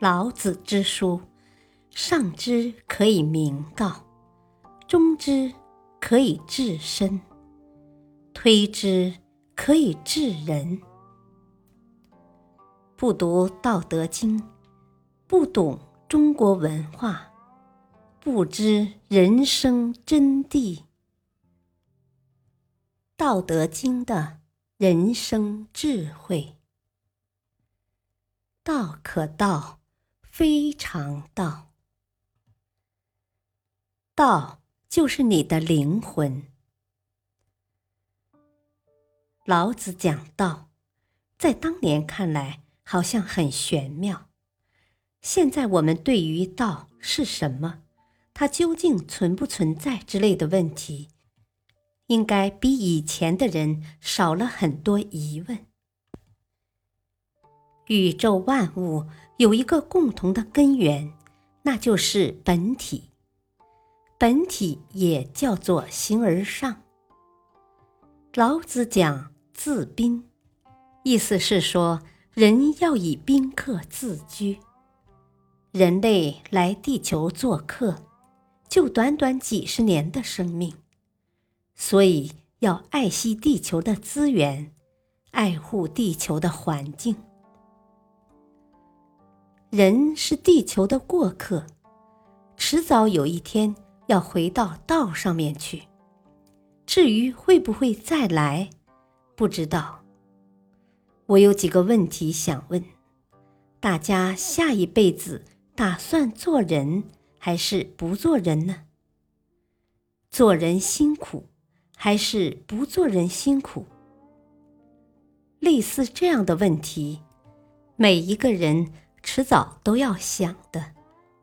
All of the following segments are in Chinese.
老子之书，上之可以明道，中之可以治身，推之可以治人。不读《道德经》，不懂中国文化，不知人生真谛。《道德经》的人生智慧：道可道，非常道。道就是你的灵魂。老子讲道，在当年看来。好像很玄妙。现在我们对于道是什么，它究竟存不存在之类的问题，应该比以前的人少了很多疑问。宇宙万物有一个共同的根源，那就是本体。本体也叫做形而上。老子讲自宾，意思是说。人要以宾客自居。人类来地球做客，就短短几十年的生命，所以要爱惜地球的资源，爱护地球的环境。人是地球的过客，迟早有一天要回到道上面去。至于会不会再来，不知道。我有几个问题想问大家：下一辈子打算做人还是不做人呢？做人辛苦还是不做人辛苦？类似这样的问题，每一个人迟早都要想的，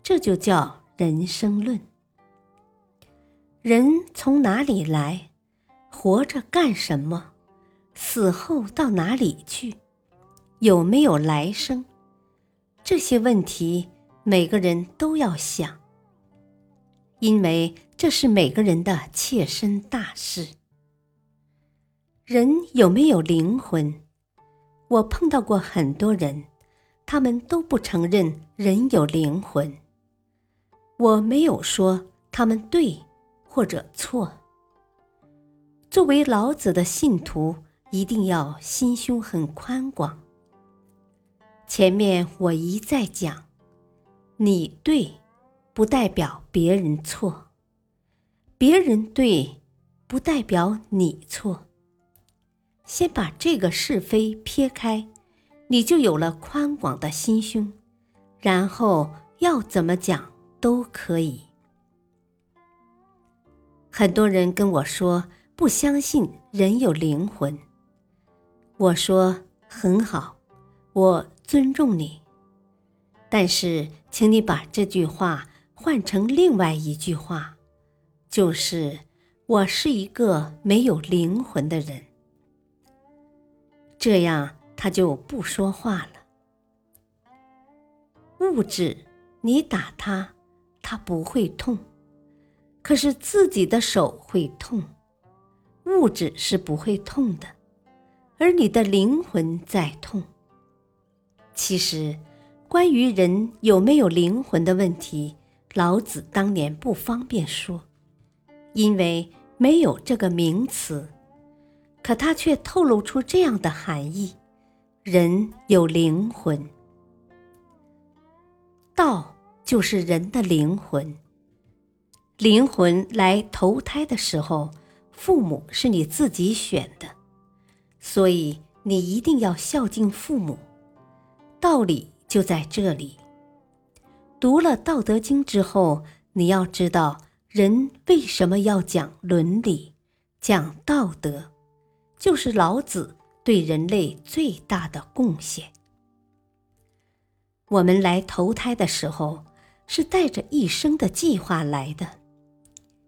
这就叫人生论。人从哪里来？活着干什么？死后到哪里去？有没有来生？这些问题每个人都要想，因为这是每个人的切身大事。人有没有灵魂？我碰到过很多人，他们都不承认人有灵魂。我没有说他们对或者错。作为老子的信徒。一定要心胸很宽广。前面我一再讲，你对，不代表别人错；别人对，不代表你错。先把这个是非撇开，你就有了宽广的心胸，然后要怎么讲都可以。很多人跟我说不相信人有灵魂。我说很好，我尊重你。但是，请你把这句话换成另外一句话，就是我是一个没有灵魂的人。这样他就不说话了。物质，你打他，他不会痛；可是自己的手会痛，物质是不会痛的。而你的灵魂在痛。其实，关于人有没有灵魂的问题，老子当年不方便说，因为没有这个名词。可他却透露出这样的含义：人有灵魂，道就是人的灵魂。灵魂来投胎的时候，父母是你自己选的。所以你一定要孝敬父母，道理就在这里。读了《道德经》之后，你要知道人为什么要讲伦理、讲道德，就是老子对人类最大的贡献。我们来投胎的时候是带着一生的计划来的，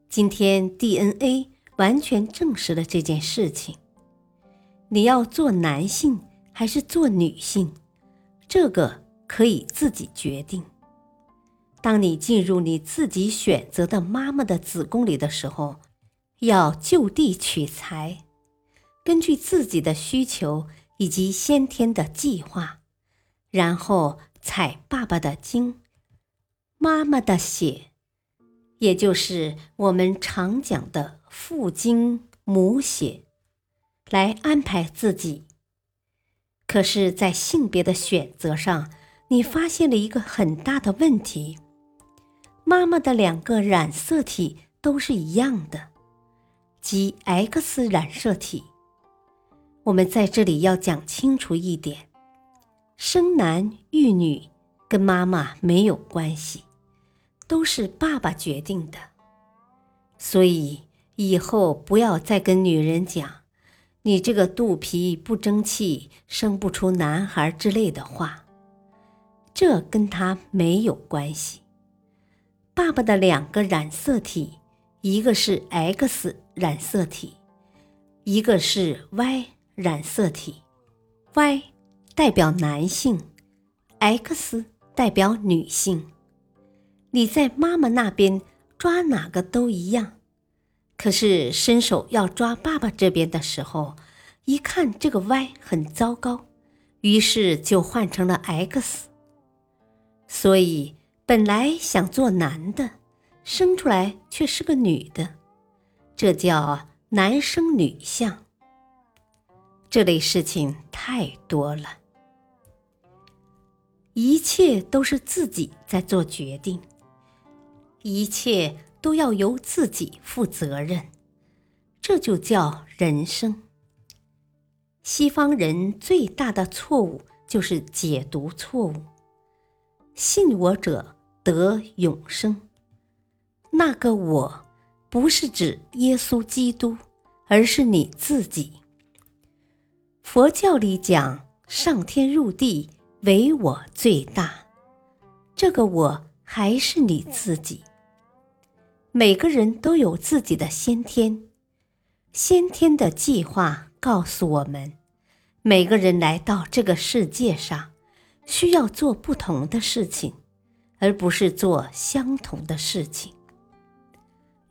今天 DNA 完全证实了这件事情。你要做男性还是做女性，这个可以自己决定。当你进入你自己选择的妈妈的子宫里的时候，要就地取材，根据自己的需求以及先天的计划，然后采爸爸的精，妈妈的血，也就是我们常讲的父精母血，来安排自己。可是，在性别的选择上，你发现了一个很大的问题：妈妈的两个染色体都是一样的，即 X 染色体。我们在这里要讲清楚一点：生男育女跟妈妈没有关系，都是爸爸决定的。所以以后不要再跟女人讲。你这个肚皮不争气，生不出男孩之类的话，这跟他没有关系。爸爸的两个染色体，一个是 X 染色体，一个是 Y 染色体。Y 代表男性，X 代表女性。你在妈妈那边抓哪个都一样。可是伸手要抓爸爸这边的时候，一看这个 Y 很糟糕，于是就换成了 X。所以本来想做男的，生出来却是个女的，这叫男生女相。这类事情太多了，一切都是自己在做决定，一切。都要由自己负责任，这就叫人生。西方人最大的错误就是解读错误，信我者得永生。那个我，不是指耶稣基督，而是你自己。佛教里讲上天入地，唯我最大，这个我还是你自己。每个人都有自己的先天，先天的计划告诉我们，每个人来到这个世界上，需要做不同的事情，而不是做相同的事情。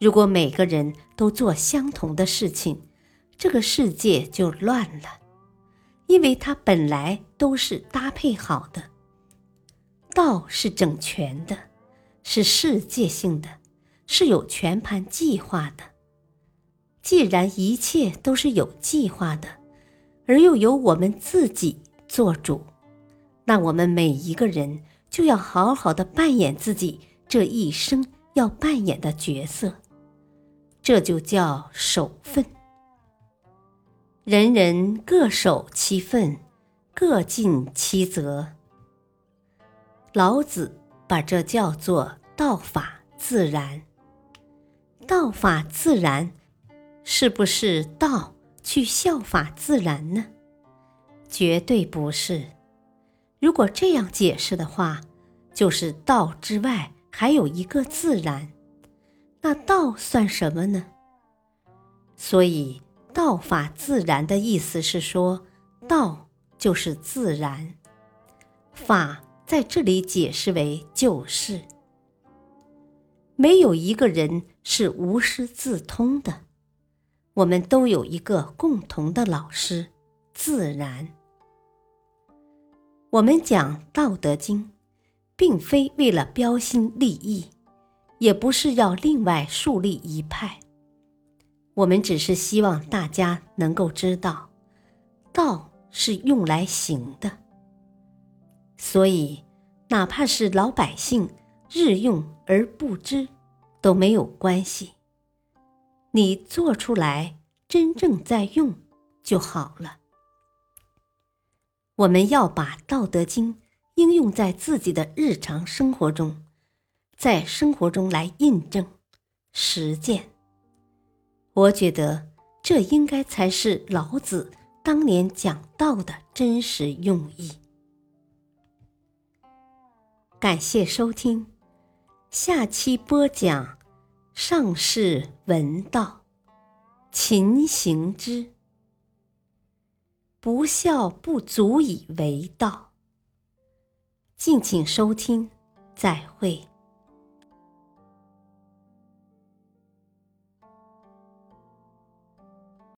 如果每个人都做相同的事情，这个世界就乱了，因为它本来都是搭配好的。道是整全的，是世界性的。是有全盘计划的。既然一切都是有计划的，而又由我们自己做主，那我们每一个人就要好好的扮演自己这一生要扮演的角色，这就叫守分。人人各守其分，各尽其责。老子把这叫做道法自然。道法自然，是不是道去效法自然呢？绝对不是。如果这样解释的话，就是道之外还有一个自然，那道算什么呢？所以道法自然的意思是说，道就是自然，法在这里解释为就是。没有一个人是无师自通的，我们都有一个共同的老师——自然。我们讲《道德经》，并非为了标新立异，也不是要另外树立一派。我们只是希望大家能够知道，道是用来行的。所以，哪怕是老百姓。日用而不知都没有关系，你做出来真正在用就好了。我们要把《道德经》应用在自己的日常生活中，在生活中来印证、实践。我觉得这应该才是老子当年讲道的真实用意。感谢收听。下期播讲：上士闻道，勤行之。不孝不足以为道。敬请收听，再会。